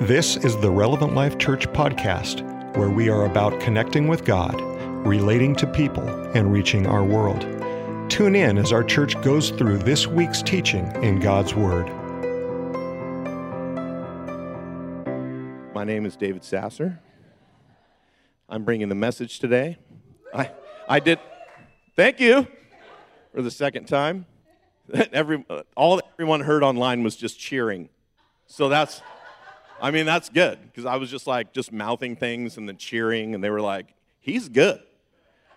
This is the Relevant Life Church podcast, where we are about connecting with God, relating to people, and reaching our world. Tune in as our church goes through this week's teaching in God's Word. My name is David Sasser. I'm bringing the message today. I, I did, thank you for the second time. Every, all everyone heard online was just cheering. So that's, I mean, that's good because I was just like, just mouthing things and then cheering, and they were like, he's good.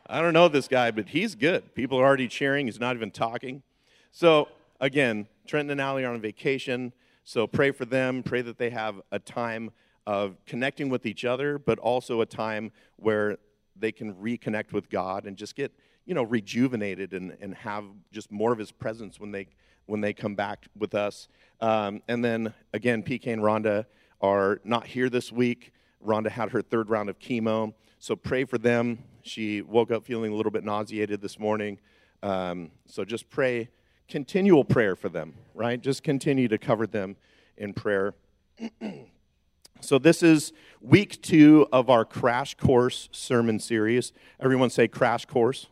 I don't know this guy, but he's good. People are already cheering. He's not even talking. So, again, Trenton and Allie are on vacation. So, pray for them. Pray that they have a time of connecting with each other, but also a time where they can reconnect with God and just get, you know, rejuvenated and, and have just more of His presence when they when they come back with us. Um, and then again, PK and Rhonda are not here this week. Rhonda had her third round of chemo, so pray for them. She woke up feeling a little bit nauseated this morning. Um, so just pray, continual prayer for them, right? Just continue to cover them in prayer. so this is week two of our crash course sermon series. Everyone say crash course.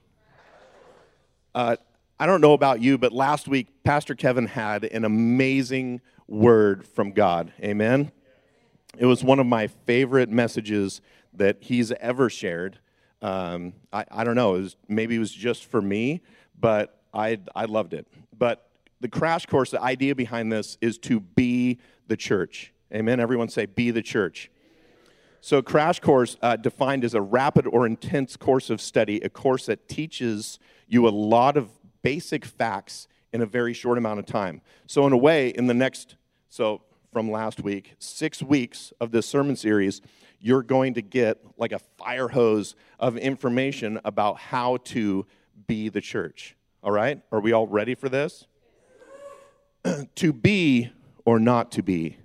Uh, I don't know about you, but last week Pastor Kevin had an amazing word from God. Amen. It was one of my favorite messages that he's ever shared. Um, I, I, don't know, it was, maybe it was just for me, but I, I loved it. But the crash course, the idea behind this is to be the church. Amen. Everyone say, be the church. So, crash course, uh, defined as a rapid or intense course of study, a course that teaches you a lot of basic facts in a very short amount of time. So, in a way, in the next, so from last week, six weeks of this sermon series, you're going to get like a fire hose of information about how to be the church. All right? Are we all ready for this? to be or not to be?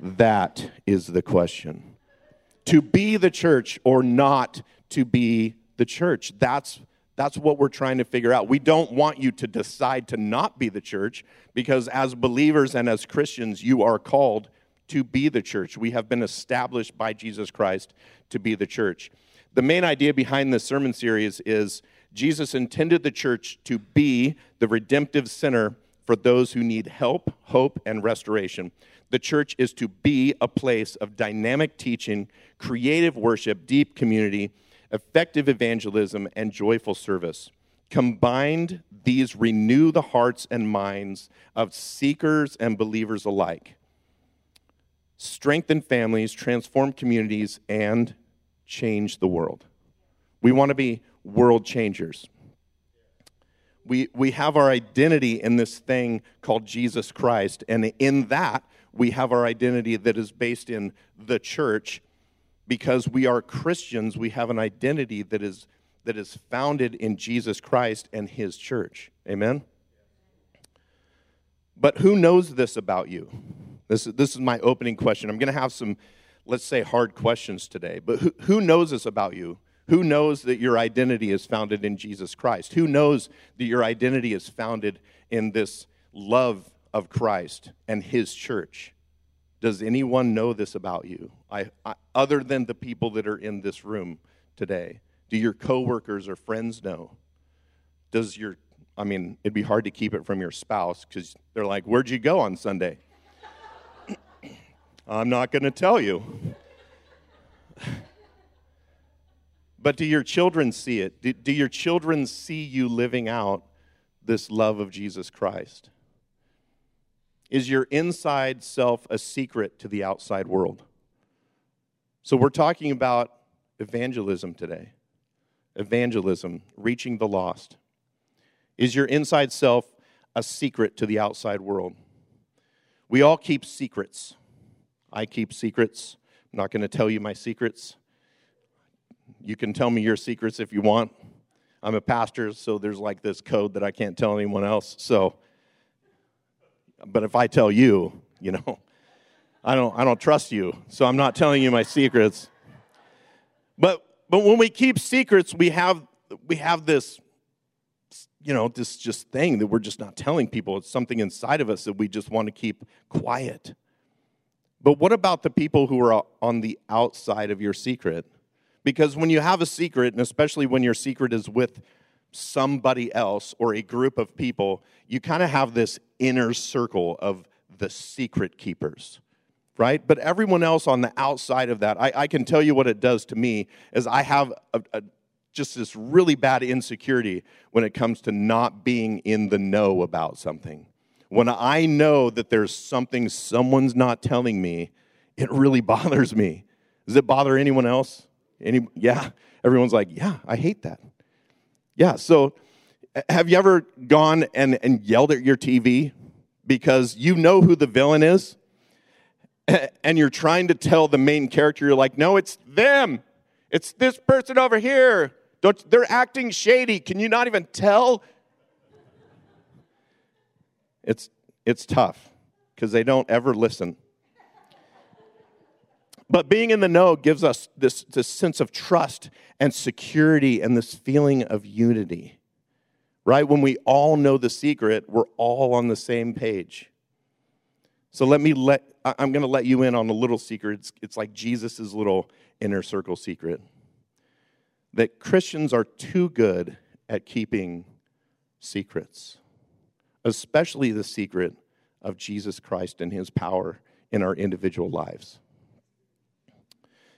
That is the question. To be the church or not to be the church. That's that's what we're trying to figure out. We don't want you to decide to not be the church because, as believers and as Christians, you are called to be the church. We have been established by Jesus Christ to be the church. The main idea behind this sermon series is Jesus intended the church to be the redemptive center for those who need help, hope, and restoration. The church is to be a place of dynamic teaching, creative worship, deep community effective evangelism, and joyful service. Combined, these renew the hearts and minds of seekers and believers alike, strengthen families, transform communities, and change the world. We want to be world changers. We, we have our identity in this thing called Jesus Christ, and in that, we have our identity that is based in the church because we are Christians, we have an identity that is, that is founded in Jesus Christ and his church. Amen? But who knows this about you? This, this is my opening question. I'm going to have some, let's say, hard questions today. But who, who knows this about you? Who knows that your identity is founded in Jesus Christ? Who knows that your identity is founded in this love of Christ and his church? Does anyone know this about you? I, I, other than the people that are in this room today? Do your coworkers or friends know? Does your, I mean, it'd be hard to keep it from your spouse because they're like, Where'd you go on Sunday? I'm not going to tell you. but do your children see it? Do, do your children see you living out this love of Jesus Christ? Is your inside self a secret to the outside world? So, we're talking about evangelism today. Evangelism, reaching the lost. Is your inside self a secret to the outside world? We all keep secrets. I keep secrets. I'm not going to tell you my secrets. You can tell me your secrets if you want. I'm a pastor, so there's like this code that I can't tell anyone else. So but if I tell you, you know, I don't, I don't trust you, so I'm not telling you my secrets. But, but when we keep secrets, we have, we have this, you know, this just thing that we're just not telling people. It's something inside of us that we just want to keep quiet. But what about the people who are on the outside of your secret? Because when you have a secret, and especially when your secret is with somebody else or a group of people, you kind of have this inner circle of the secret keepers, right? But everyone else on the outside of that, I, I can tell you what it does to me is I have a, a, just this really bad insecurity when it comes to not being in the know about something. When I know that there's something someone's not telling me, it really bothers me. Does it bother anyone else? Any, yeah, everyone's like, yeah, I hate that. Yeah, so have you ever gone and, and yelled at your TV because you know who the villain is? And you're trying to tell the main character, you're like, no, it's them. It's this person over here. Don't, they're acting shady. Can you not even tell? It's, it's tough because they don't ever listen. But being in the know gives us this, this sense of trust and security and this feeling of unity. Right? When we all know the secret, we're all on the same page. So let me let, I'm going to let you in on a little secret. It's, it's like Jesus' little inner circle secret that Christians are too good at keeping secrets, especially the secret of Jesus Christ and his power in our individual lives.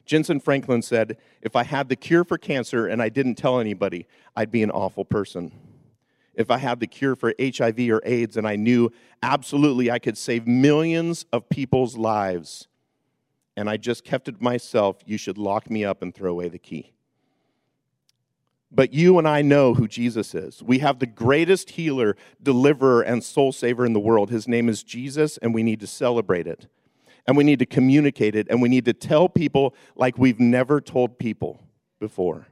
Jentezen Franklin said, If I had the cure for cancer and I didn't tell anybody, I'd be an awful person. If I had the cure for HIV or AIDS and I knew absolutely I could save millions of people's lives and I just kept it myself, you should lock me up and throw away the key. But you and I know who Jesus is. We have the greatest healer, deliverer, and soul saver in the world. His name is Jesus, and we need to celebrate it and we need to communicate it and we need to tell people like we've never told people before.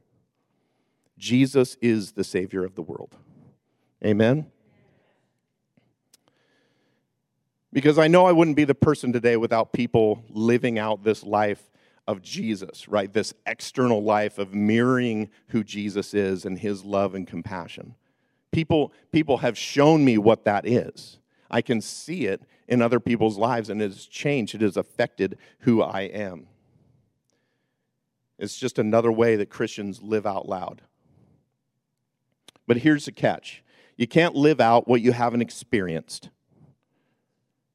Jesus is the Savior of the world. Amen? Because I know I wouldn't be the person today without people living out this life of Jesus, right? This external life of mirroring who Jesus is and his love and compassion. People, people have shown me what that is. I can see it in other people's lives and it has changed. It has affected who I am. It's just another way that Christians live out loud. But here's the catch you can't live out what you haven't experienced.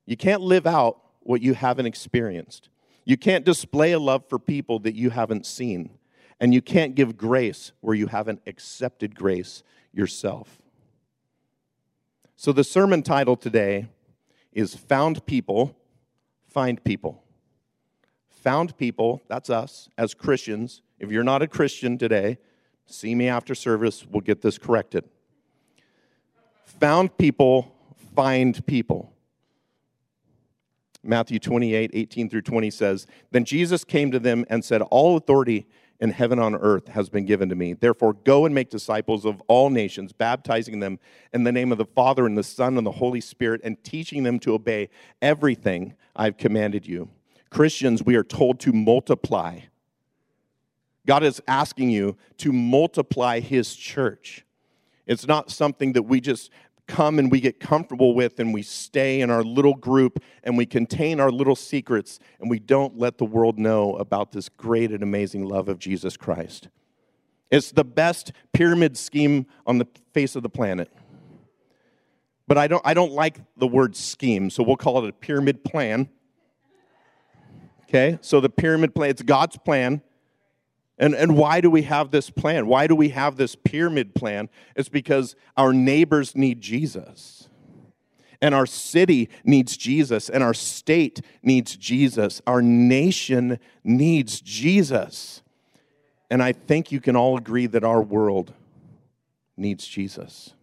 You can't live out what you haven't experienced. You can't display a love for people that you haven't seen. And you can't give grace where you haven't accepted grace yourself. So, the sermon title today is found people, find people. Found people, that's us as Christians. If you're not a Christian today, see me after service, we'll get this corrected. Found people, find people. Matthew 28, 18 through 20 says, Then Jesus came to them and said, All authority in heaven on earth has been given to me. Therefore, go and make disciples of all nations, baptizing them in the name of the Father and the Son and the Holy Spirit, and teaching them to obey everything I've commanded you. Christians, we are told to multiply. God is asking you to multiply His church. It's not something that we just come and we get comfortable with and we stay in our little group and we contain our little secrets and we don't let the world know about this great and amazing love of Jesus Christ. It's the best pyramid scheme on the face of the planet. But I don't, I don't like the word scheme, so we'll call it a pyramid plan. Okay, so the pyramid plan, it's God's plan and, and why do we have this plan? Why do we have this pyramid plan? It's because our neighbors need Jesus. And our city needs Jesus. And our state needs Jesus. Our nation needs Jesus. And I think you can all agree that our world needs Jesus.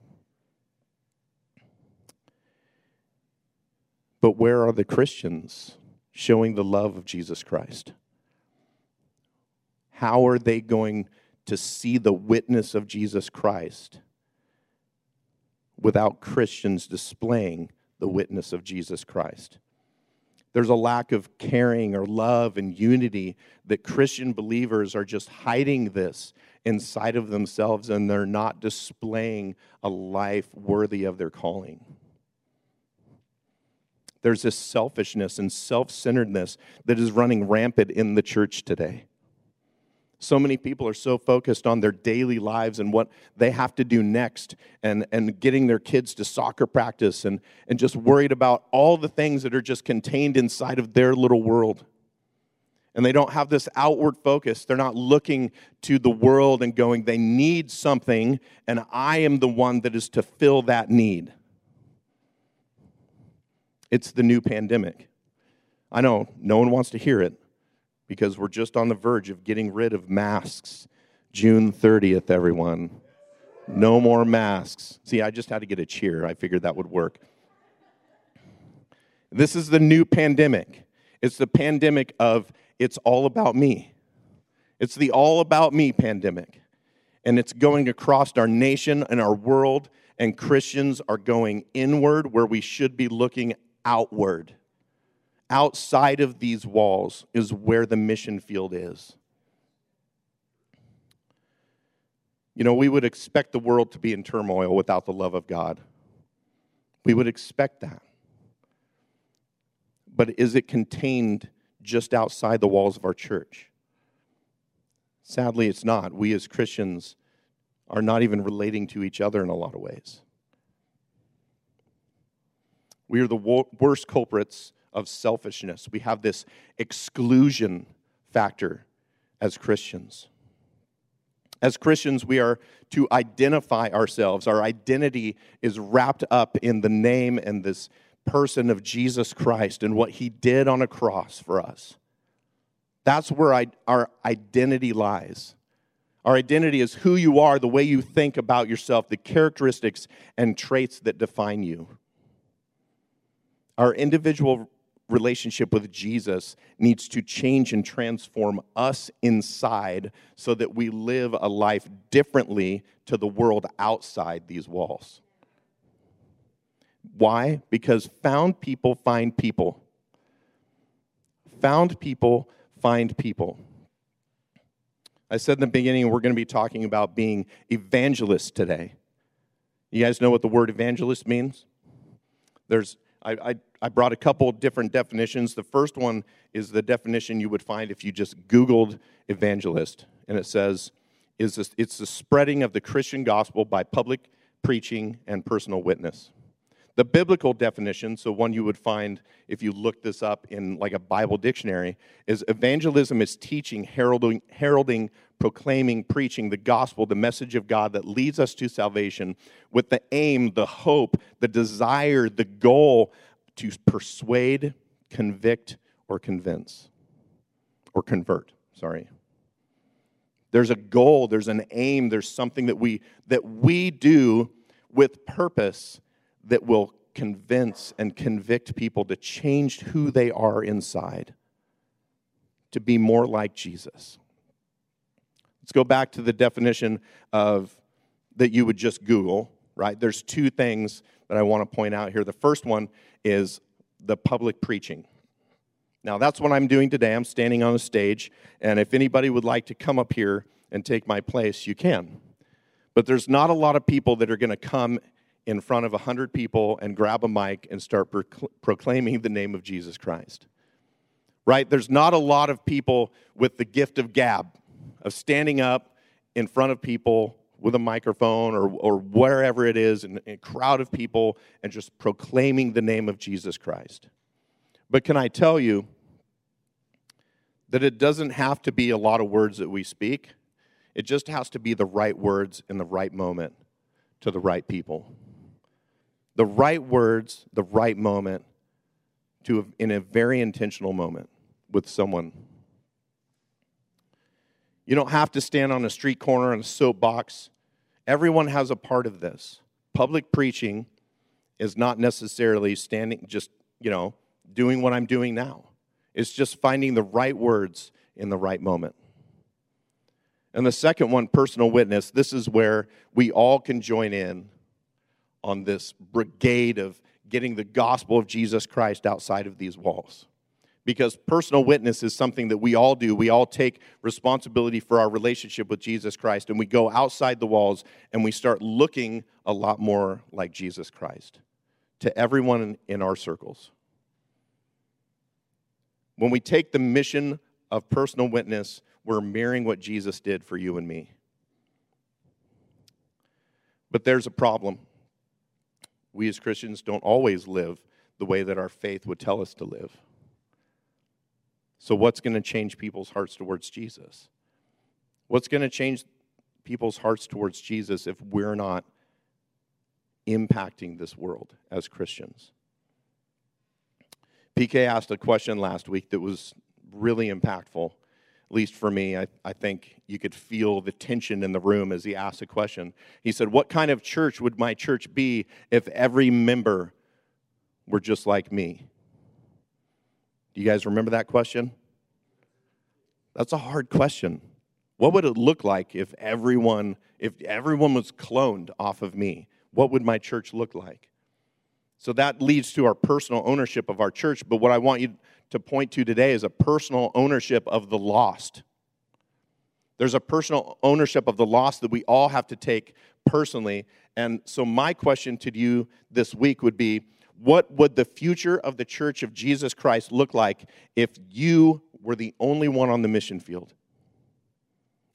But where are the Christians showing the love of Jesus Christ? How are they going to see the witness of Jesus Christ without Christians displaying the witness of Jesus Christ? There's a lack of caring or love and unity that Christian believers are just hiding this inside of themselves and they're not displaying a life worthy of their calling. There's this selfishness and self centeredness that is running rampant in the church today. So many people are so focused on their daily lives and what they have to do next and, and getting their kids to soccer practice and, and just worried about all the things that are just contained inside of their little world. And they don't have this outward focus. They're not looking to the world and going, they need something, and I am the one that is to fill that need. It's the new pandemic. I know no one wants to hear it, because we're just on the verge of getting rid of masks. June 30th, everyone. No more masks. See, I just had to get a cheer. I figured that would work. This is the new pandemic. It's the pandemic of it's all about me. It's the all about me pandemic. And it's going across our nation and our world, and Christians are going inward where we should be looking outward outside of these walls is where the mission field is. You know, we would expect the world to be in turmoil without the love of God. We would expect that. But is it contained just outside the walls of our church? Sadly, it's not. We as Christians are not even relating to each other in a lot of ways. We are the worst culprits of selfishness. We have this exclusion factor as Christians. As Christians, we are to identify ourselves. Our identity is wrapped up in the name and this person of Jesus Christ and what he did on a cross for us. That's where I, our identity lies. Our identity is who you are, the way you think about yourself, the characteristics and traits that define you. Our individual relationship with Jesus needs to change and transform us inside so that we live a life differently to the world outside these walls. Why? Because found people find people. Found people find people. I said in the beginning, we're going to be talking about being evangelists today. You guys know what the word evangelist means? There's I, I, I brought a couple different definitions. The first one is the definition you would find if you just Googled evangelist, and it says, is it's the spreading of the Christian gospel by public preaching and personal witness. The biblical definition, so one you would find if you look this up in like a Bible dictionary, is evangelism is teaching, heralding, heralding, proclaiming, preaching the gospel, the message of God that leads us to salvation with the aim, the hope, the desire, the goal to persuade, convict, or convince, or convert, sorry. There's a goal, there's an aim, there's something that we that we do with purpose that will convince and convict people to change who they are inside, to be more like Jesus. Let's go back to the definition of that you would just Google, right? There's two things that I want to point out here. The first one is the public preaching. Now, that's what I'm doing today. I'm standing on a stage, and if anybody would like to come up here and take my place, you can. But there's not a lot of people that are going to come in front of 100 people and grab a mic and start proclaiming the name of Jesus Christ. Right? There's not a lot of people with the gift of gab, of standing up in front of people with a microphone or, or wherever it is, in a crowd of people, and just proclaiming the name of Jesus Christ. But can I tell you that it doesn't have to be a lot of words that we speak? It just has to be the right words in the right moment to the right people the right words, the right moment, to in a very intentional moment with someone. You don't have to stand on a street corner on a soapbox. Everyone has a part of this. Public preaching is not necessarily standing, just, you know, doing what I'm doing now. It's just finding the right words in the right moment. And the second one, personal witness, this is where we all can join in on this brigade of getting the gospel of Jesus Christ outside of these walls. Because personal witness is something that we all do. We all take responsibility for our relationship with Jesus Christ, and we go outside the walls and we start looking a lot more like Jesus Christ to everyone in our circles. When we take the mission of personal witness, we're mirroring what Jesus did for you and me. But there's a problem. We as Christians don't always live the way that our faith would tell us to live. So, what's going to change people's hearts towards Jesus? What's going to change people's hearts towards Jesus if we're not impacting this world as Christians? PK asked a question last week that was really impactful, at least for me. I, I think you could feel the tension in the room as he asked the question. He said, What kind of church would my church be if every member were just like me? Do you guys remember that question? That's a hard question. What would it look like if everyone if everyone was cloned off of me? What would my church look like? So that leads to our personal ownership of our church, but what I want you to point to today is a personal ownership of the lost. There's a personal ownership of the lost that we all have to take personally. And so my question to you this week would be what would the future of the church of Jesus Christ look like if you were the only one on the mission field?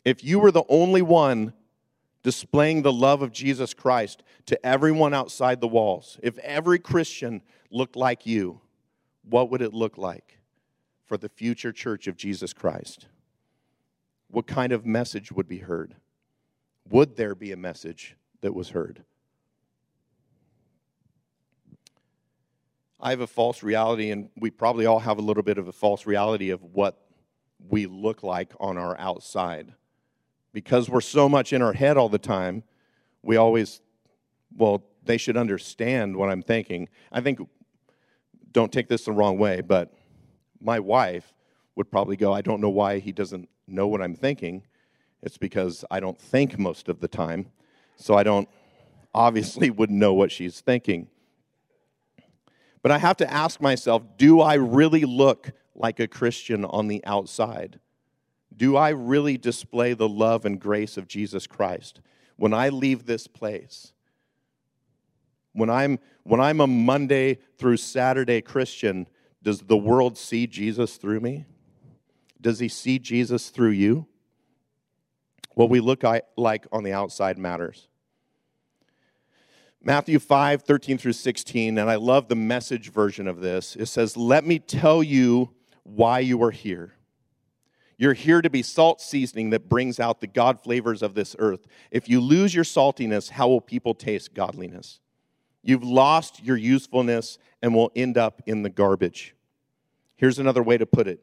If you were the only one displaying the love of Jesus Christ to everyone outside the walls, if every Christian looked like you, what would it look like for the future church of Jesus Christ? What kind of message would be heard? Would there be a message that was heard? I have a false reality, and we probably all have a little bit of a false reality of what we look like on our outside. Because we're so much in our head all the time, we always, well, they should understand what I'm thinking. I think, don't take this the wrong way, but my wife would probably go, I don't know why he doesn't know what I'm thinking. It's because I don't think most of the time, so I don't obviously wouldn't know what she's thinking. But I have to ask myself do I really look like a Christian on the outside? Do I really display the love and grace of Jesus Christ when I leave this place? When I'm, when I'm a Monday through Saturday Christian, does the world see Jesus through me? Does he see Jesus through you? What we look like on the outside matters. Matthew 5, 13 through 16, and I love the message version of this. It says, Let me tell you why you are here. You're here to be salt seasoning that brings out the God flavors of this earth. If you lose your saltiness, how will people taste godliness? You've lost your usefulness and will end up in the garbage. Here's another way to put it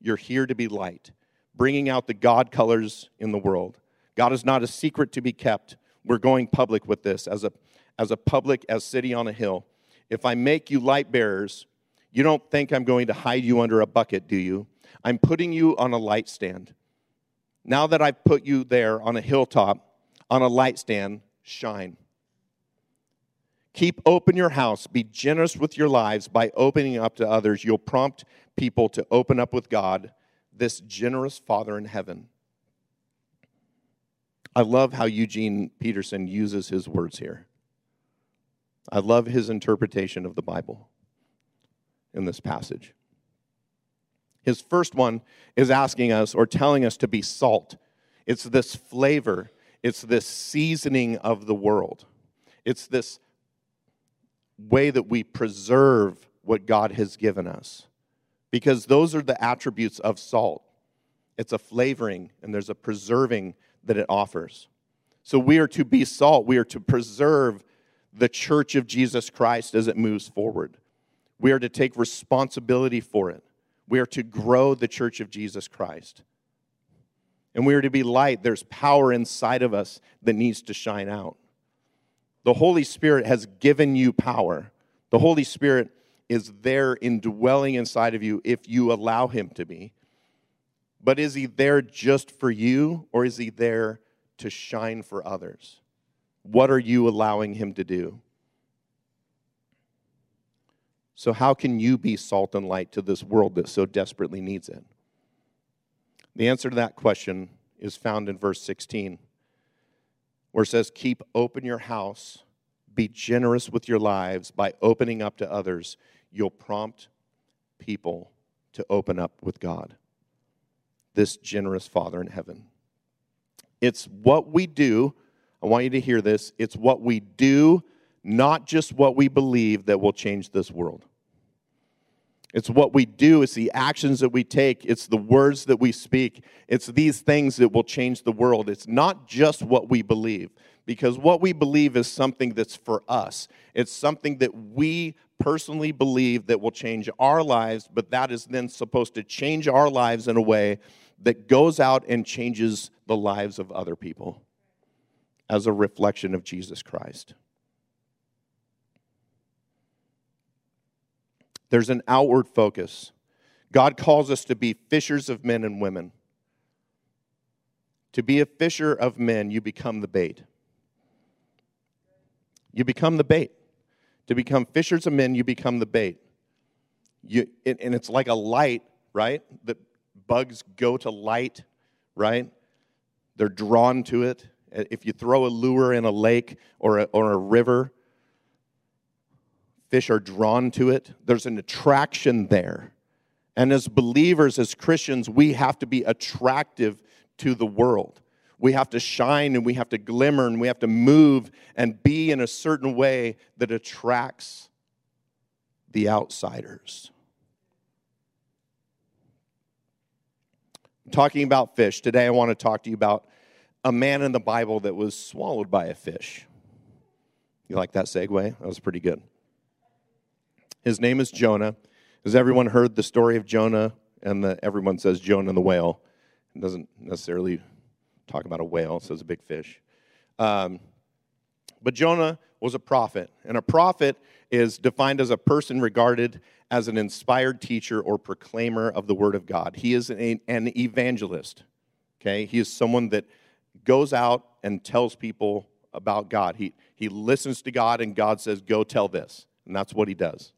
You're here to be light, bringing out the God colors in the world. God is not a secret to be kept. We're going public with this as a as a public, as city on a hill. If I make you light bearers, you don't think I'm going to hide you under a bucket, do you? I'm putting you on a light stand. Now that I've put you there on a hilltop, on a light stand, shine. Keep open your house. Be generous with your lives by opening up to others. You'll prompt people to open up with God, this generous Father in heaven. I love how Eugene Peterson uses his words here. I love his interpretation of the Bible in this passage. His first one is asking us or telling us to be salt. It's this flavor, it's this seasoning of the world. It's this way that we preserve what God has given us. Because those are the attributes of salt it's a flavoring and there's a preserving that it offers. So we are to be salt, we are to preserve the church of Jesus Christ as it moves forward. We are to take responsibility for it. We are to grow the church of Jesus Christ. And we are to be light. There's power inside of us that needs to shine out. The Holy Spirit has given you power. The Holy Spirit is there indwelling inside of you if you allow Him to be. But is He there just for you, or is He there to shine for others? What are you allowing him to do? So, how can you be salt and light to this world that so desperately needs it? The answer to that question is found in verse 16, where it says, Keep open your house, be generous with your lives by opening up to others. You'll prompt people to open up with God, this generous Father in heaven. It's what we do. I want you to hear this. It's what we do, not just what we believe, that will change this world. It's what we do, it's the actions that we take, it's the words that we speak. It's these things that will change the world. It's not just what we believe, because what we believe is something that's for us. It's something that we personally believe that will change our lives, but that is then supposed to change our lives in a way that goes out and changes the lives of other people as a reflection of Jesus Christ. There's an outward focus. God calls us to be fishers of men and women. To be a fisher of men, you become the bait. You become the bait. To become fishers of men, you become the bait. You, and it's like a light, right? That bugs go to light, right? They're drawn to it. If you throw a lure in a lake or a, or a river, fish are drawn to it. There's an attraction there. And as believers, as Christians, we have to be attractive to the world. We have to shine and we have to glimmer and we have to move and be in a certain way that attracts the outsiders. talking about fish. Today I want to talk to you about a man in the Bible that was swallowed by a fish. You like that segue? That was pretty good. His name is Jonah. Has everyone heard the story of Jonah? And the, everyone says Jonah and the whale. It doesn't necessarily talk about a whale, it says a big fish. Um, but Jonah was a prophet, and a prophet is defined as a person regarded as an inspired teacher or proclaimer of the word of God. He is an, an evangelist. Okay, he is someone that goes out and tells people about God. He he listens to God, and God says, "Go tell this," and that's what he does.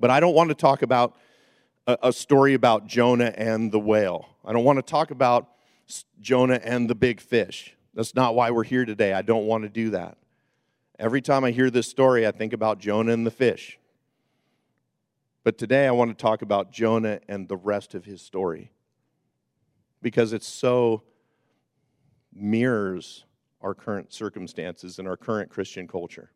But I don't want to talk about a, a story about Jonah and the whale. I don't want to talk about Jonah and the big fish. That's not why we're here today. I don't want to do that. Every time I hear this story, I think about Jonah and the fish. But today I want to talk about Jonah and the rest of his story because it so mirrors our current circumstances and our current Christian culture.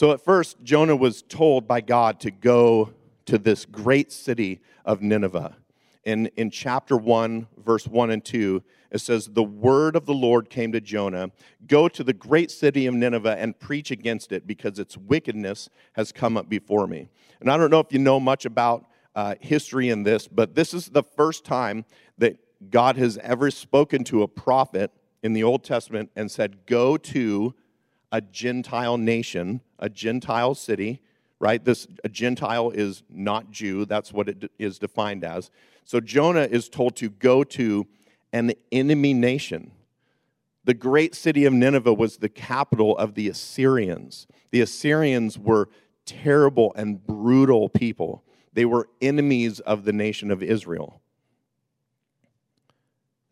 So at first, Jonah was told by God to go to this great city of Nineveh. In, in chapter 1, verse 1 and 2, it says, The word of the Lord came to Jonah Go to the great city of Nineveh and preach against it, because its wickedness has come up before me. And I don't know if you know much about uh, history in this, but this is the first time that God has ever spoken to a prophet in the Old Testament and said, Go to a Gentile nation, a Gentile city, right? This a Gentile is not Jew. That's what it is defined as. So Jonah is told to go to an enemy nation. The great city of Nineveh was the capital of the Assyrians. The Assyrians were terrible and brutal people. They were enemies of the nation of Israel.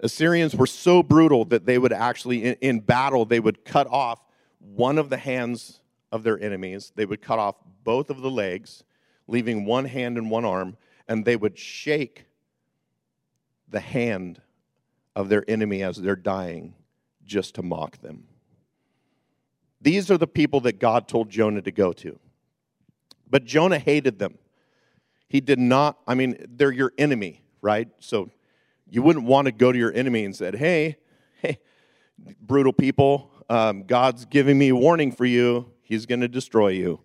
Assyrians were so brutal that they would actually, in, battle, they would cut off one of the hands of their enemies. They would cut off both of the legs, leaving one hand and one arm, and they would shake the hand of their enemy as they're dying just to mock them. These are the people that God told Jonah to go to. But Jonah hated them. He did not, I mean, they're your enemy, right? So you wouldn't want to go to your enemy and said, "Hey, hey, brutal people, um, God's giving me warning for you. He's going to destroy you.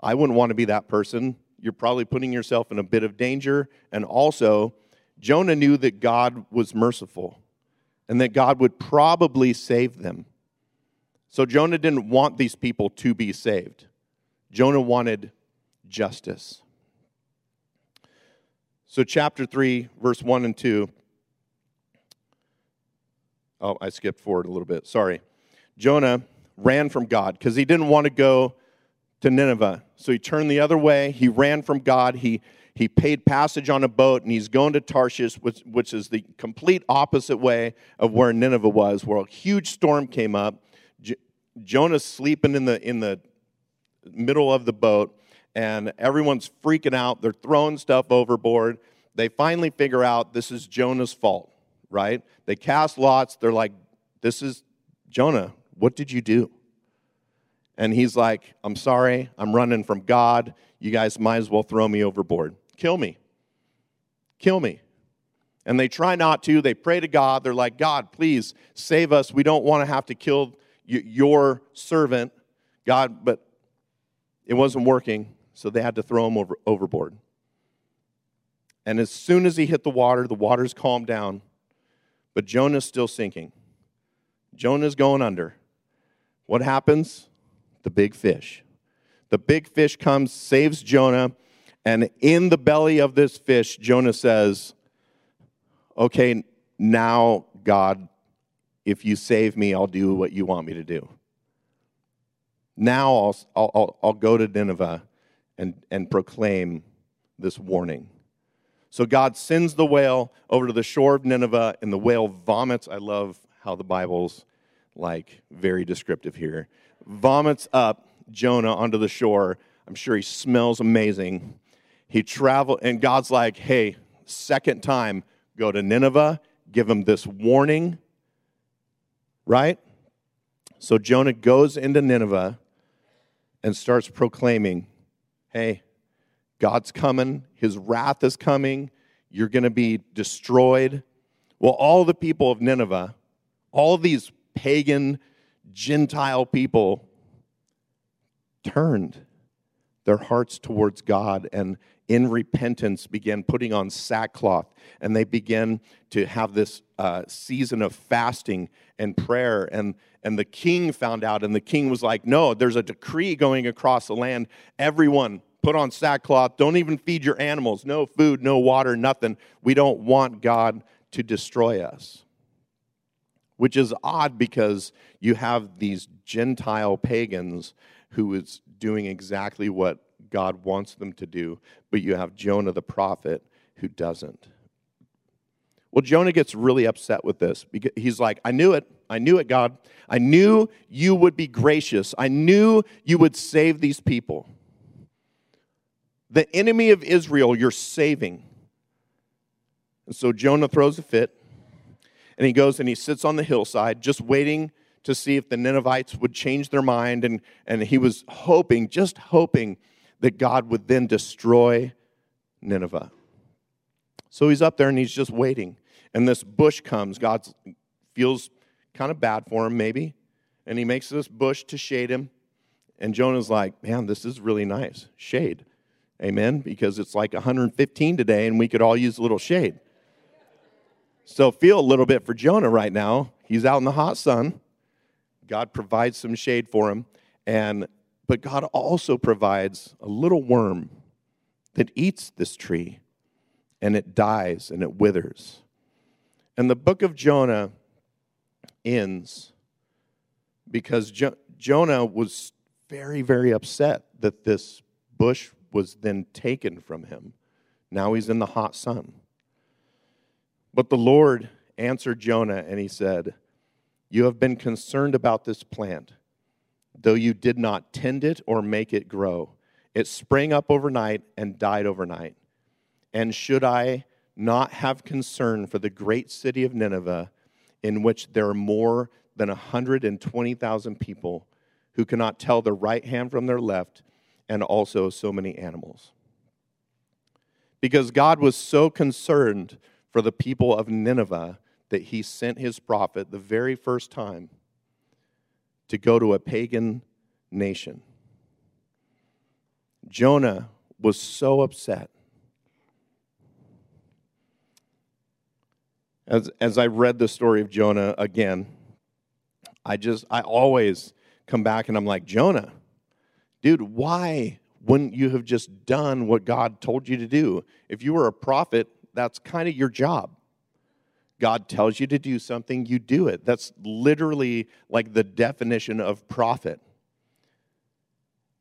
I wouldn't want to be that person. You're probably putting yourself in a bit of danger. And also, Jonah knew that God was merciful and that God would probably save them. So Jonah didn't want these people to be saved. Jonah wanted justice. So, chapter 3, verse 1 and 2. Oh, I skipped forward a little bit. Sorry. Jonah ran from God because he didn't want to go to Nineveh. So he turned the other way. He ran from God. He, he paid passage on a boat and he's going to Tarshish, which, which is the complete opposite way of where Nineveh was, where a huge storm came up. J- Jonah's sleeping in the, in the middle of the boat, and everyone's freaking out. They're throwing stuff overboard. They finally figure out this is Jonah's fault, right? They cast lots. They're like, This is Jonah. What did you do? And he's like, I'm sorry. I'm running from God. You guys might as well throw me overboard. Kill me. Kill me. And they try not to. They pray to God. They're like, God, please save us. We don't want to have to kill your servant, God, but it wasn't working, so they had to throw him over, overboard. And as soon as he hit the water, the waters calmed down, but Jonah's still sinking. Jonah's going under. What happens? The big fish. The big fish comes, saves Jonah, and in the belly of this fish, Jonah says, Okay, now, God, if you save me, I'll do what you want me to do. Now I'll, I'll, I'll go to Nineveh and, and proclaim this warning. So God sends the whale over to the shore of Nineveh, and the whale vomits. I love how the Bible's like very descriptive here. Vomits up Jonah onto the shore. I'm sure he smells amazing. He traveled, and God's like, hey, second time, go to Nineveh, give him this warning right? So Jonah goes into Nineveh and starts proclaiming, hey, God's coming, his wrath is coming, you're going to be destroyed. Well, all the people of Nineveh, all these pagan, Gentile people, turned their hearts towards God and in repentance began putting on sackcloth. And they began to have this uh, season of fasting and prayer. And and the king found out and the king was like no there's a decree going across the land. Everyone put on sackcloth. Don't even feed your animals. No food no water nothing. We don't want god to destroy us which is odd because you have these gentile pagans who is doing exactly what God wants them to do, but you have Jonah the prophet who doesn't. Well, Jonah gets really upset with this because he's like, I knew it. I knew it, God. I knew you would be gracious. I knew you would save these people. The enemy of Israel, you're saving. And so Jonah throws a fit and he goes and he sits on the hillside just waiting to see if the Ninevites would change their mind. And, and he was hoping, just hoping, that God would then destroy Nineveh. So he's up there and he's just waiting. And this bush comes. God feels kind of bad for him, maybe. And he makes this bush to shade him. And Jonah's like, man, this is really nice. Shade. Amen. Because it's like 115 today and we could all use a little shade. So feel a little bit for Jonah right now. He's out in the hot sun. God provides some shade for him. And but God also provides a little worm that eats this tree and it dies and it withers. And the book of Jonah ends because jo- Jonah was very, very upset that this bush was then taken from him. Now he's in the hot sun. But the Lord answered Jonah and he said, You have been concerned about this plant though you did not tend it or make it grow. It sprang up overnight and died overnight. And should I not have concern for the great city of Nineveh, in which there are more than 120,000 people who cannot tell their right hand from their left, and also so many animals? Because God was so concerned for the people of Nineveh that he sent his prophet the very first time to go to a pagan nation. Jonah was so upset. As, as I read the story of Jonah again, I just, I always come back and I'm like, Jonah, dude, why wouldn't you have just done what God told you to do? If you were a prophet, that's kind of your job. God tells you to do something, you do it. That's literally like the definition of prophet.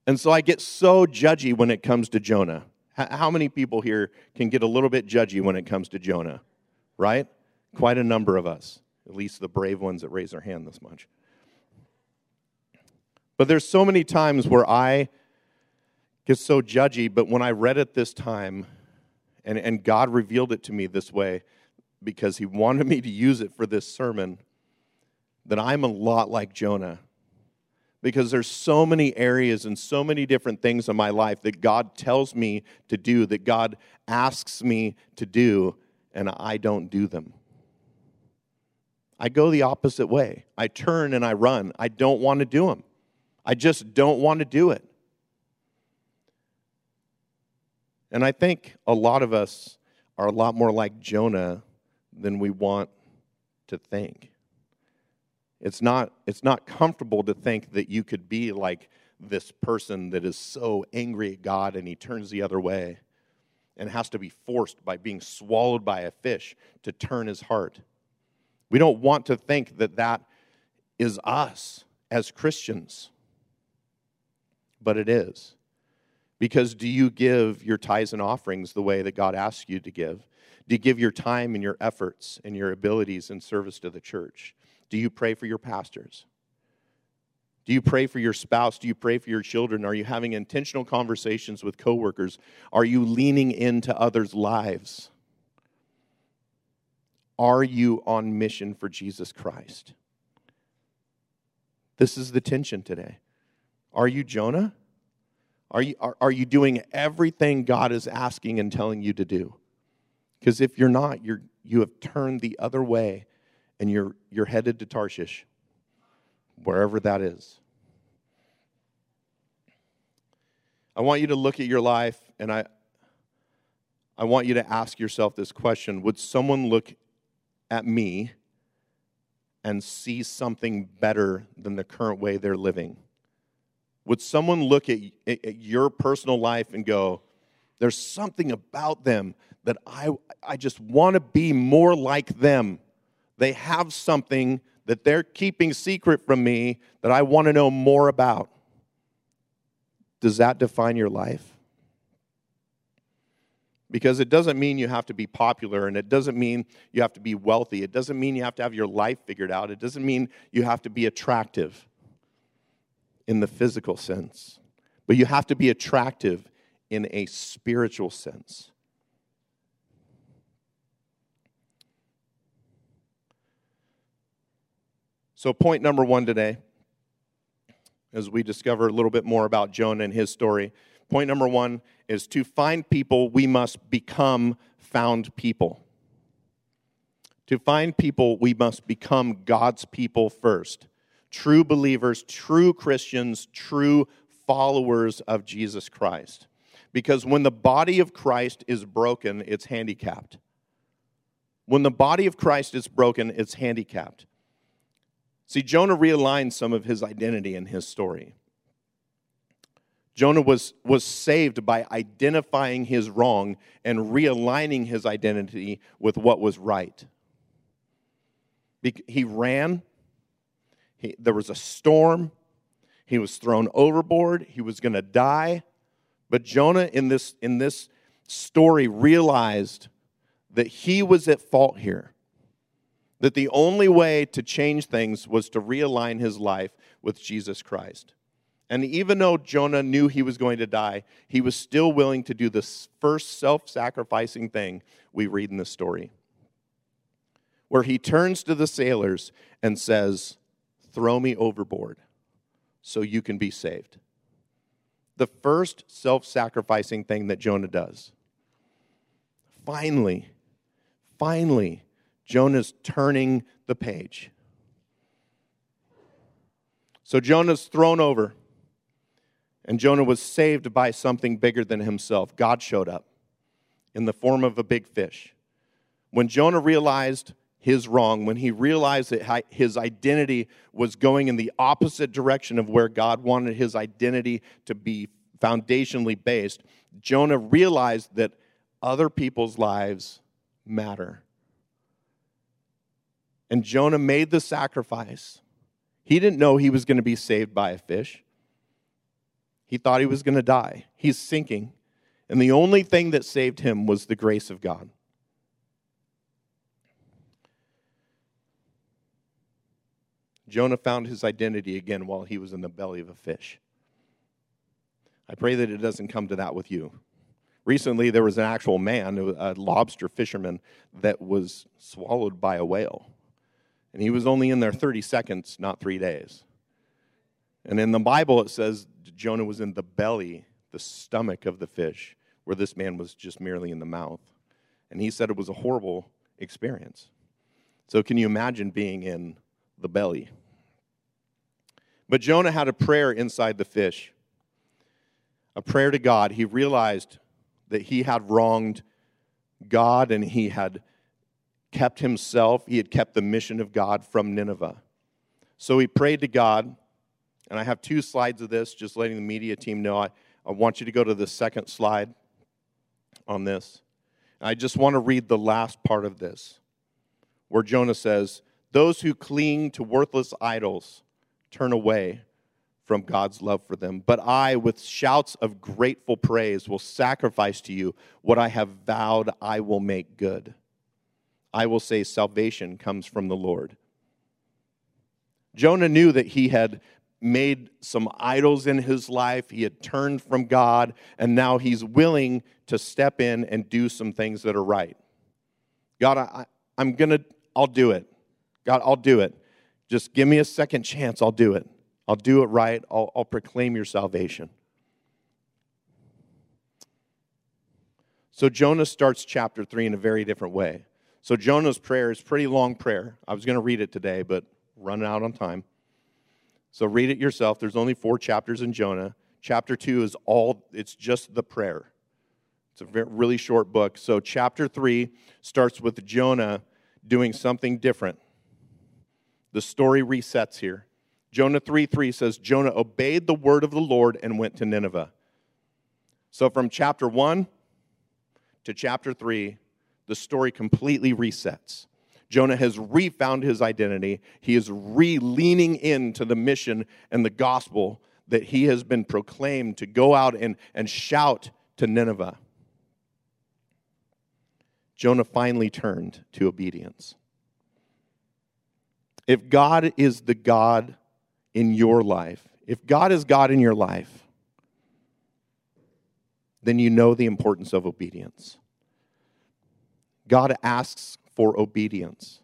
And so I get so judgy when it comes to Jonah. How many people here can get a little bit judgy when it comes to Jonah? Right? Quite a number of us, at least the brave ones that raise their hand this much. But there's so many times where I get so judgy, but when I read it this time, and, and God revealed it to me this way because He wanted me to use it for this sermon, that I'm a lot like Jonah. Because there's so many areas and so many different things in my life that God tells me to do, that God asks me to do, and I don't do them. I go the opposite way. I turn and I run. I don't want to do them. I just don't want to do it. And I think a lot of us are a lot more like Jonah than we want to think. It's not, it's not comfortable to think that you could be like this person that is so angry at God and he turns the other way and has to be forced by being swallowed by a fish to turn his heart. We don't want to think that that is us as Christians, but it is. Because do you give your tithes and offerings the way that God asks you to give? Do you give your time and your efforts and your abilities in service to the church? Do you pray for your pastors? Do you pray for your spouse? Do you pray for your children? Are you having intentional conversations with coworkers? Are you leaning into others' lives? Are you on mission for Jesus Christ? This is the tension today. Are you Jonah? Are you, are, are you doing everything God is asking and telling you to do? Because if you're not, you're, you have turned the other way and you're, you're headed to Tarshish, wherever that is. I want you to look at your life and I, I want you to ask yourself this question Would someone look at me and see something better than the current way they're living? Would someone look at, at your personal life and go, there's something about them that I, I just want to be more like them? They have something that they're keeping secret from me that I want to know more about. Does that define your life? Because it doesn't mean you have to be popular and it doesn't mean you have to be wealthy. It doesn't mean you have to have your life figured out. It doesn't mean you have to be attractive in the physical sense, but you have to be attractive in a spiritual sense. So, point number one today, as we discover a little bit more about Jonah and his story, point number one is to find people, we must become found people. To find people, we must become God's people first true believers, true Christians, true followers of Jesus Christ. Because when the body of Christ is broken, it's handicapped. When the body of Christ is broken, it's handicapped. See, Jonah realigned some of his identity in his story. Jonah was, was saved by identifying his wrong and realigning his identity with what was right. He ran he, there was a storm. He was thrown overboard. He was going to die. But Jonah, in this, in this story, realized that he was at fault here. That the only way to change things was to realign his life with Jesus Christ. And even though Jonah knew he was going to die, he was still willing to do this first self sacrificing thing we read in the story, where he turns to the sailors and says, Throw me overboard so you can be saved. The first self sacrificing thing that Jonah does. Finally, finally, Jonah's turning the page. So Jonah's thrown over, and Jonah was saved by something bigger than himself. God showed up in the form of a big fish. When Jonah realized his wrong, when he realized that his identity was going in the opposite direction of where God wanted his identity to be foundationally based, Jonah realized that other people's lives matter. And Jonah made the sacrifice. He didn't know he was going to be saved by a fish. He thought he was going to die. He's sinking. And the only thing that saved him was the grace of God. Jonah found his identity again while he was in the belly of a fish. I pray that it doesn't come to that with you. Recently, there was an actual man, a lobster fisherman, that was swallowed by a whale. And he was only in there 30 seconds, not three days. And in the Bible, it says Jonah was in the belly, the stomach of the fish, where this man was just merely in the mouth. And he said it was a horrible experience. So, can you imagine being in the belly? But Jonah had a prayer inside the fish, a prayer to God. He realized that he had wronged God and he had kept himself, he had kept the mission of God from Nineveh. So he prayed to God, and I have two slides of this, just letting the media team know. I, I want you to go to the second slide on this. I just want to read the last part of this, where Jonah says, Those who cling to worthless idols turn away from God's love for them. But I, with shouts of grateful praise, will sacrifice to you what I have vowed I will make good. I will say, Salvation comes from the Lord. Jonah knew that he had made some idols in his life, he had turned from God, and now he's willing to step in and do some things that are right. God, I, I'm going to, I'll do it. God, I'll do it. Just give me a second chance, I'll do it. I'll do it right. I'll, I'll proclaim your salvation. So Jonah starts chapter 3 in a very different way. So Jonah's prayer is pretty long prayer. I was going to read it today, but running out on time. So read it yourself. There's only four chapters in Jonah. Chapter 2 is all it's just the prayer. It's a very, really short book. So chapter 3 starts with Jonah doing something different. The story resets here. Jonah 3 3 says, Jonah obeyed the word of the Lord and went to Nineveh. So from chapter 1 to chapter 3, the story completely resets. Jonah has refound his identity. He is re leaning into the mission and the gospel that he has been proclaimed to go out and, and shout to Nineveh. Jonah finally turned to obedience. If God is the God in your life, if God is God in your life, then you know the importance of obedience. God asks for obedience.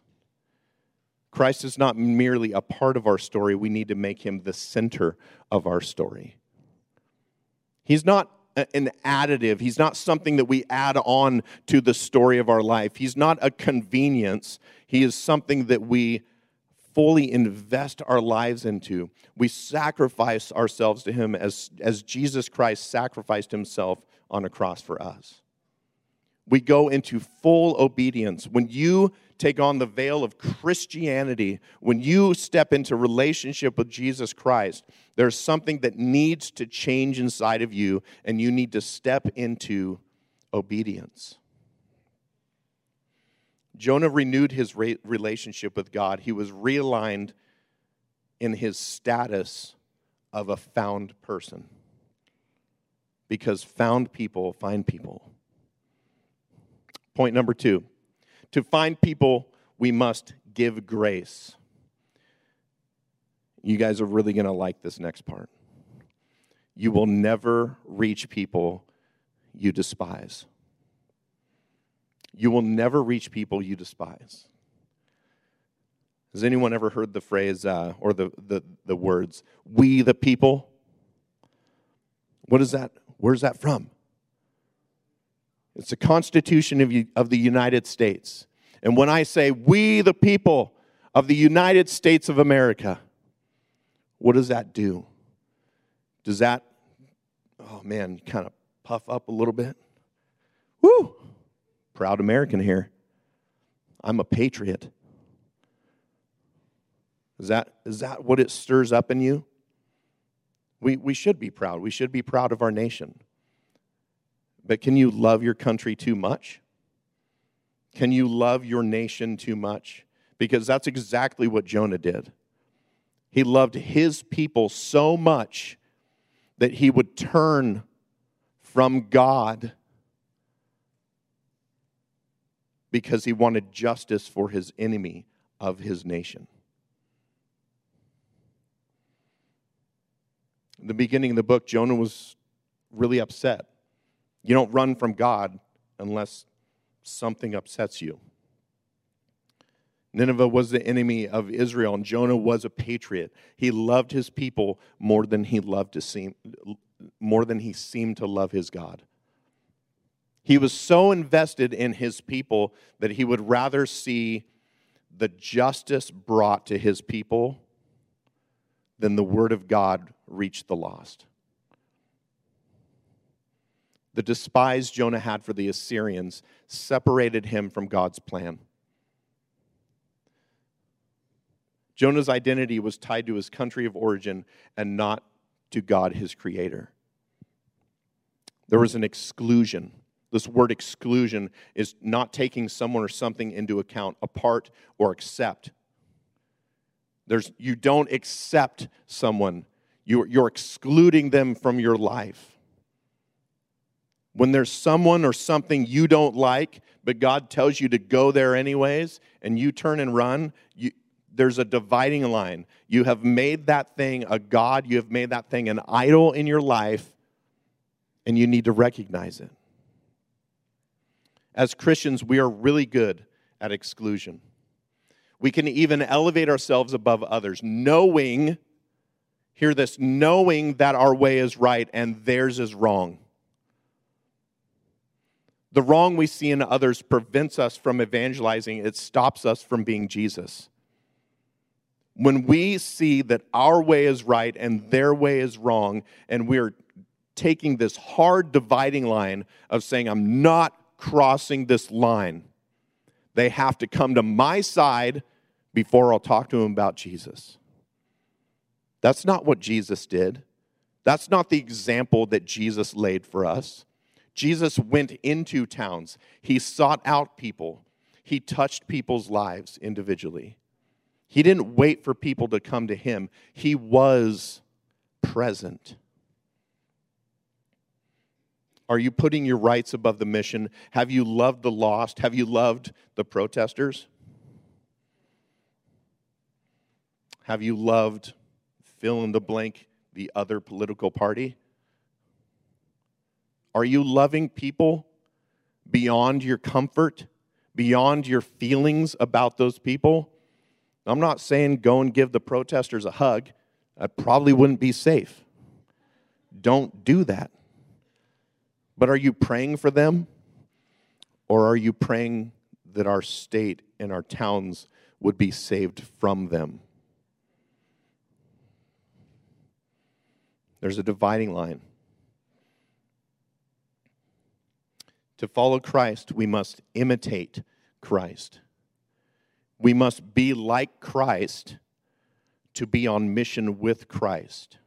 Christ is not merely a part of our story, we need to make him the center of our story. He's not an additive, he's not something that we add on to the story of our life. He's not a convenience, he is something that we fully invest our lives into. We sacrifice ourselves to Him as, as Jesus Christ sacrificed Himself on a cross for us. We go into full obedience. When you take on the veil of Christianity, when you step into relationship with Jesus Christ, there's something that needs to change inside of you, and you need to step into obedience. Jonah renewed his re- relationship with God. He was realigned in his status of a found person. Because found people find people. Point number two to find people, we must give grace. You guys are really going to like this next part. You will never reach people you despise. You will never reach people you despise. Has anyone ever heard the phrase uh, or the, the, the words, we the people? What is that? Where's that from? It's the Constitution of, of the United States. And when I say we the people of the United States of America, what does that do? Does that, oh man, kind of puff up a little bit? Woo! Proud American here. I'm a patriot. Is that, is that what it stirs up in you? We, we should be proud. We should be proud of our nation. But can you love your country too much? Can you love your nation too much? Because that's exactly what Jonah did. He loved his people so much that he would turn from God because he wanted justice for his enemy of his nation. In the beginning of the book, Jonah was really upset. You don't run from God unless something upsets you. Nineveh was the enemy of Israel, and Jonah was a patriot. He loved his people more than he loved to seem, more than he seemed to love his God. He was so invested in his people that he would rather see the justice brought to his people than the word of God reach the lost. The despise Jonah had for the Assyrians separated him from God's plan. Jonah's identity was tied to his country of origin and not to God, his creator. There was an exclusion. This word exclusion is not taking someone or something into account, apart or accept. There's, you don't accept someone, you're, you're excluding them from your life. When there's someone or something you don't like, but God tells you to go there anyways, and you turn and run, you, there's a dividing line. You have made that thing a God, you have made that thing an idol in your life, and you need to recognize it. As Christians, we are really good at exclusion. We can even elevate ourselves above others, knowing, hear this, knowing that our way is right and theirs is wrong. The wrong we see in others prevents us from evangelizing, it stops us from being Jesus. When we see that our way is right and their way is wrong, and we're taking this hard dividing line of saying, I'm not crossing this line, they have to come to my side before I'll talk to them about Jesus. That's not what Jesus did. That's not the example that Jesus laid for us. Jesus went into towns, he sought out people, he touched people's lives individually. He didn't wait for people to come to him, he was present. Are you putting your rights above the mission? Have you loved the lost? Have you loved the protesters? Have you loved fill in the blank the other political party? Are you loving people beyond your comfort, beyond your feelings about those people? I'm not saying go and give the protesters a hug. That probably wouldn't be safe. Don't do that. But are you praying for them? Or are you praying that our state and our towns would be saved from them? There's a dividing line. To follow Christ, we must imitate Christ. We must be like Christ to be on mission with Christ.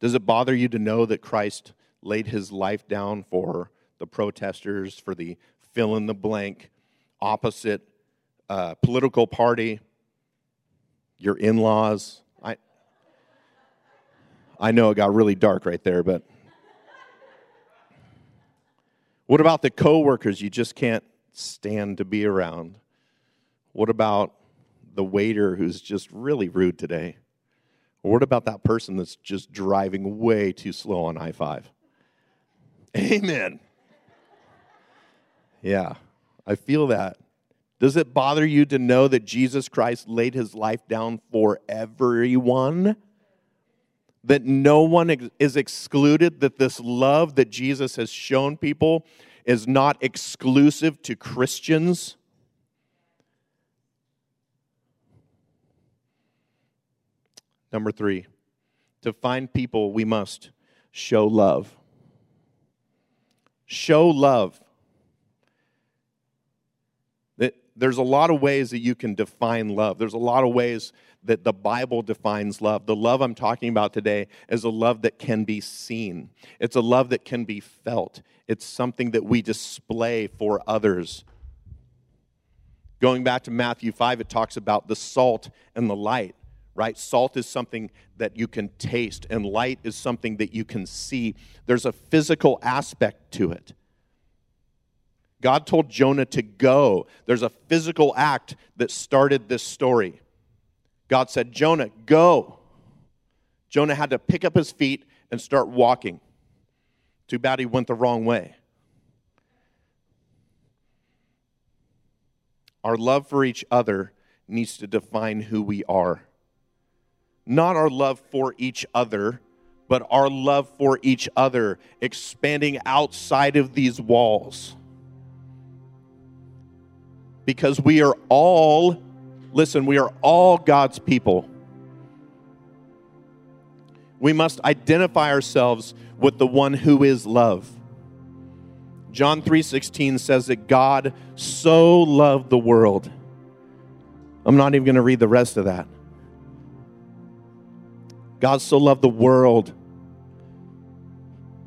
Does it bother you to know that Christ laid his life down for the protesters, for the fill in the blank, opposite uh, political party, your in laws? I, I know it got really dark right there, but. What about the coworkers you just can't stand to be around? What about the waiter who's just really rude today? Or what about that person that's just driving way too slow on I 5? Amen. Yeah, I feel that. Does it bother you to know that Jesus Christ laid his life down for everyone? that no one is excluded, that this love that Jesus has shown people is not exclusive to Christians. Number three, to find people, we must show love. Show love. There's a lot of ways that you can define love. There's a lot of ways that the Bible defines love. The love I'm talking about today is a love that can be seen, it's a love that can be felt, it's something that we display for others. Going back to Matthew 5, it talks about the salt and the light, right? Salt is something that you can taste, and light is something that you can see. There's a physical aspect to it. God told Jonah to go. There's a physical act that started this story. God said, Jonah, go. Jonah had to pick up his feet and start walking. Too bad he went the wrong way. Our love for each other needs to define who we are. Not our love for each other, but our love for each other, expanding outside of these walls. Because we are all, listen, we are all God's people. We must identify ourselves with the one who is love. John 3:16 says that God so loved the world. I'm not even going to read the rest of that. God so loved the world.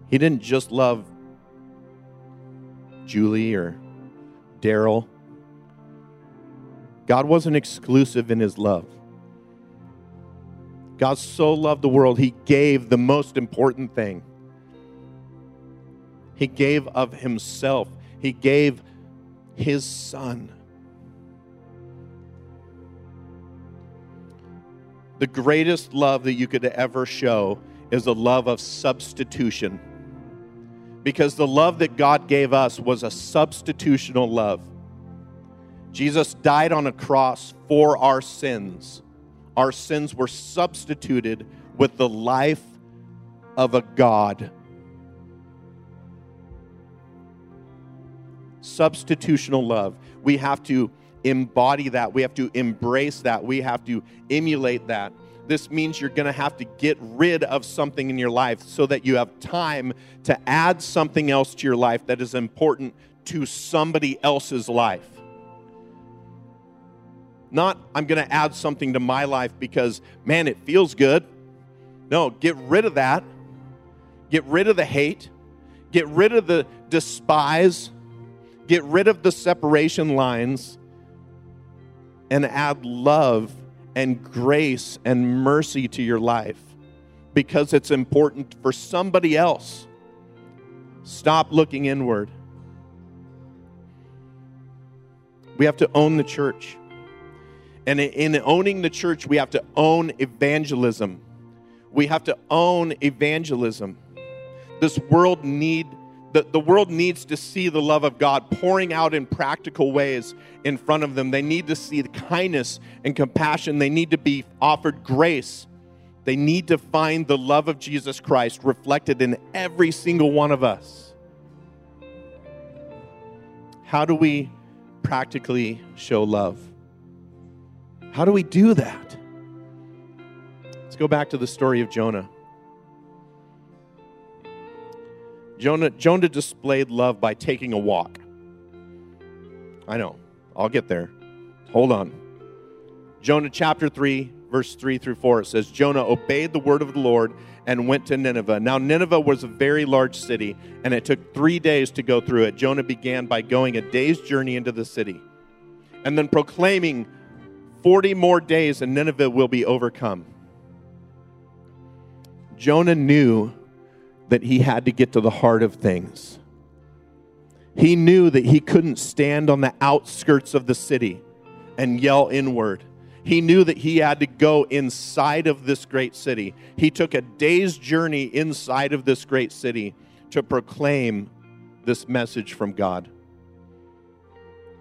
He didn't just love Julie or Daryl. God wasn't exclusive in his love. God so loved the world, he gave the most important thing. He gave of himself, he gave his son. The greatest love that you could ever show is a love of substitution. Because the love that God gave us was a substitutional love. Jesus died on a cross for our sins. Our sins were substituted with the life of a God. Substitutional love. We have to embody that. We have to embrace that. We have to emulate that. This means you're going to have to get rid of something in your life so that you have time to add something else to your life that is important to somebody else's life. Not, I'm going to add something to my life because, man, it feels good. No, get rid of that. Get rid of the hate. Get rid of the despise. Get rid of the separation lines and add love and grace and mercy to your life because it's important for somebody else. Stop looking inward. We have to own the church. And in owning the church, we have to own evangelism. We have to own evangelism. This world need the, the world needs to see the love of God pouring out in practical ways in front of them. They need to see the kindness and compassion. They need to be offered grace. They need to find the love of Jesus Christ reflected in every single one of us. How do we practically show love? How do we do that? Let's go back to the story of Jonah. Jonah, Jonah displayed love by taking a walk. I know. I'll get there. Hold on. Jonah chapter 3, verse 3 through 4, it says, Jonah obeyed the word of the Lord and went to Nineveh. Now, Nineveh was a very large city, and it took three days to go through it. Jonah began by going a day's journey into the city and then proclaiming 40 more days, and Nineveh will be overcome. Jonah knew that he had to get to the heart of things. He knew that he couldn't stand on the outskirts of the city and yell inward. He knew that he had to go inside of this great city. He took a day's journey inside of this great city to proclaim this message from God.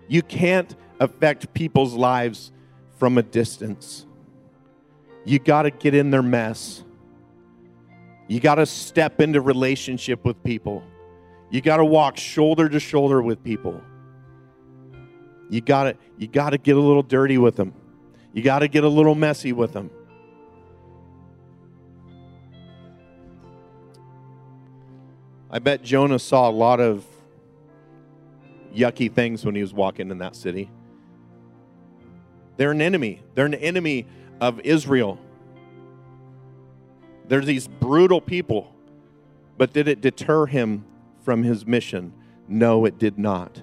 You can't affect people's lives from a distance. You got to get in their mess. You got to step into relationship with people. You got to walk shoulder to shoulder with people. You got to you got to get a little dirty with them. You got to get a little messy with them. I bet Jonah saw a lot of yucky things when he was walking in that city. They're an enemy. They're an enemy of Israel. There's these brutal people. But did it deter him from his mission? No, it did not.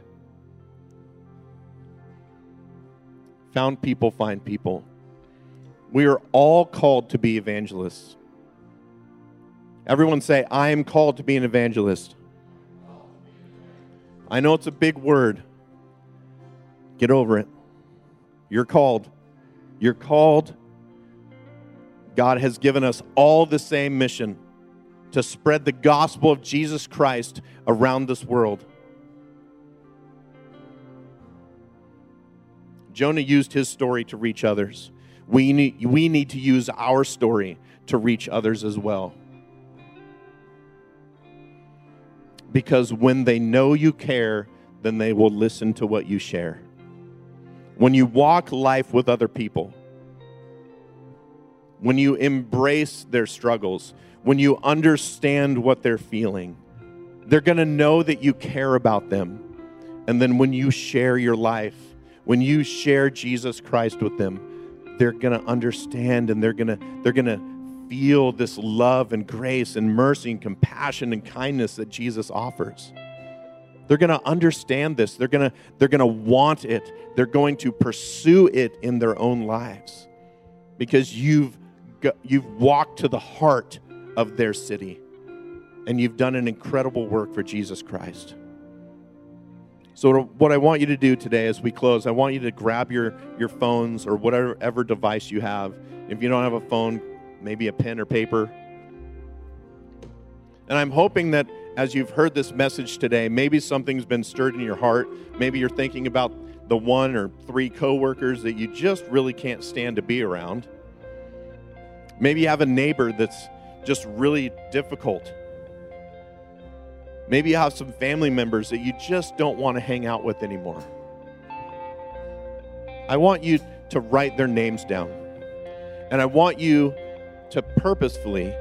Found people find people. We are all called to be evangelists. Everyone say, I am called to be an evangelist. I know it's a big word. Get over it. You're called. You're called God has given us all the same mission to spread the gospel of Jesus Christ around this world. Jonah used his story to reach others. We need, we need to use our story to reach others as well. Because when they know you care, then they will listen to what you share. When you walk life with other people, when you embrace their struggles, when you understand what they're feeling, they're going to know that you care about them. And then when you share your life, when you share Jesus Christ with them, they're going to understand and they're going to they're going to feel this love and grace and mercy and compassion and kindness that Jesus offers. They're going to understand this. They're going to they're going to want it. They're going to pursue it in their own lives because you've you've walked to the heart of their city and you've done an incredible work for Jesus Christ. So, what I want you to do today as we close, I want you to grab your, your phones or whatever device you have. If you don't have a phone, maybe a pen or paper. And I'm hoping that as you've heard this message today, maybe something's been stirred in your heart. Maybe you're thinking about the one or three coworkers that you just really can't stand to be around. Maybe you have a neighbor that's just really difficult. Maybe you have some family members that you just don't want to hang out with anymore. I want you to write their names down. And I want you to purposefully,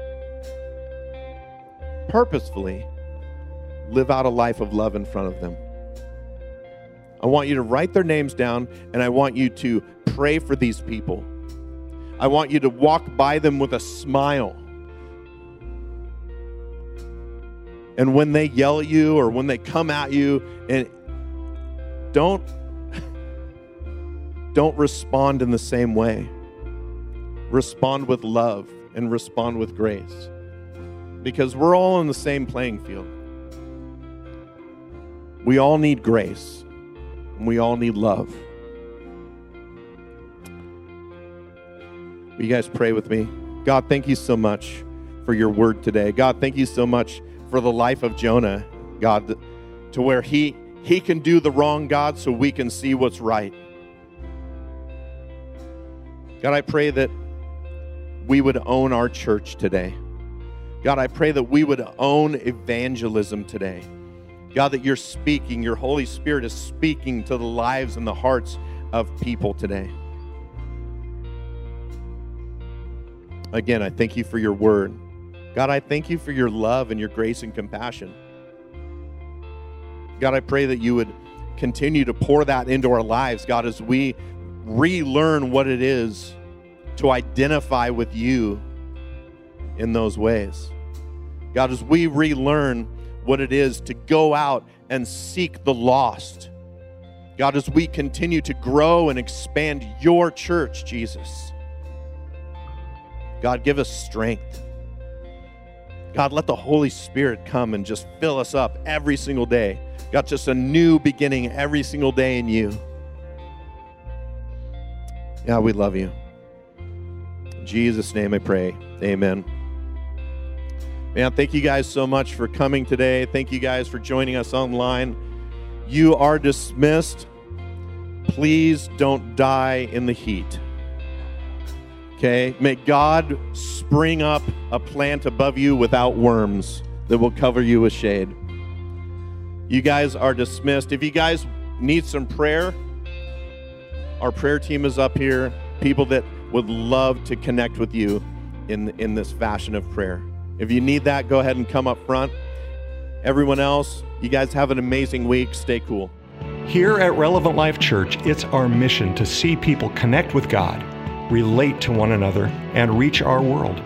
purposefully live out a life of love in front of them. I want you to write their names down and I want you to pray for these people. I want you to walk by them with a smile. And when they yell at you or when they come at you and don't don't respond in the same way. Respond with love and respond with grace. Because we're all on the same playing field. We all need grace. And we all need love. Will you guys pray with me? God, thank you so much for your word today. God, thank you so much for the life of Jonah, God, to where he he can do the wrong, God, so we can see what's right. God, I pray that we would own our church today. God, I pray that we would own evangelism today. God, that you're speaking, your Holy Spirit is speaking to the lives and the hearts of people today. Again, I thank you for your word. God, I thank you for your love and your grace and compassion. God, I pray that you would continue to pour that into our lives, God, as we relearn what it is to identify with you in those ways. God, as we relearn what it is to go out and seek the lost. God, as we continue to grow and expand your church, Jesus. God, give us strength. God, let the Holy Spirit come and just fill us up every single day. God, just a new beginning every single day in you. Yeah, we love you. In Jesus' name I pray. Amen. Man, thank you guys so much for coming today. Thank you guys for joining us online. You are dismissed. Please don't die in the heat. Okay? May God spring up a plant above you without worms that will cover you with shade. You guys are dismissed. If you guys need some prayer, our prayer team is up here. People that would love to connect with you in, in this fashion of prayer. If you need that, go ahead and come up front. Everyone else, you guys have an amazing week. Stay cool. Here at Relevant Life Church, it's our mission to see people connect with God relate to one another, and reach our world.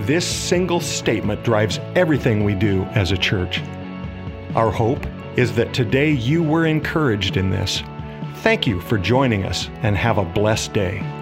This single statement drives everything we do as a church. Our hope is that today you were encouraged in this. Thank you for joining us and have a blessed day.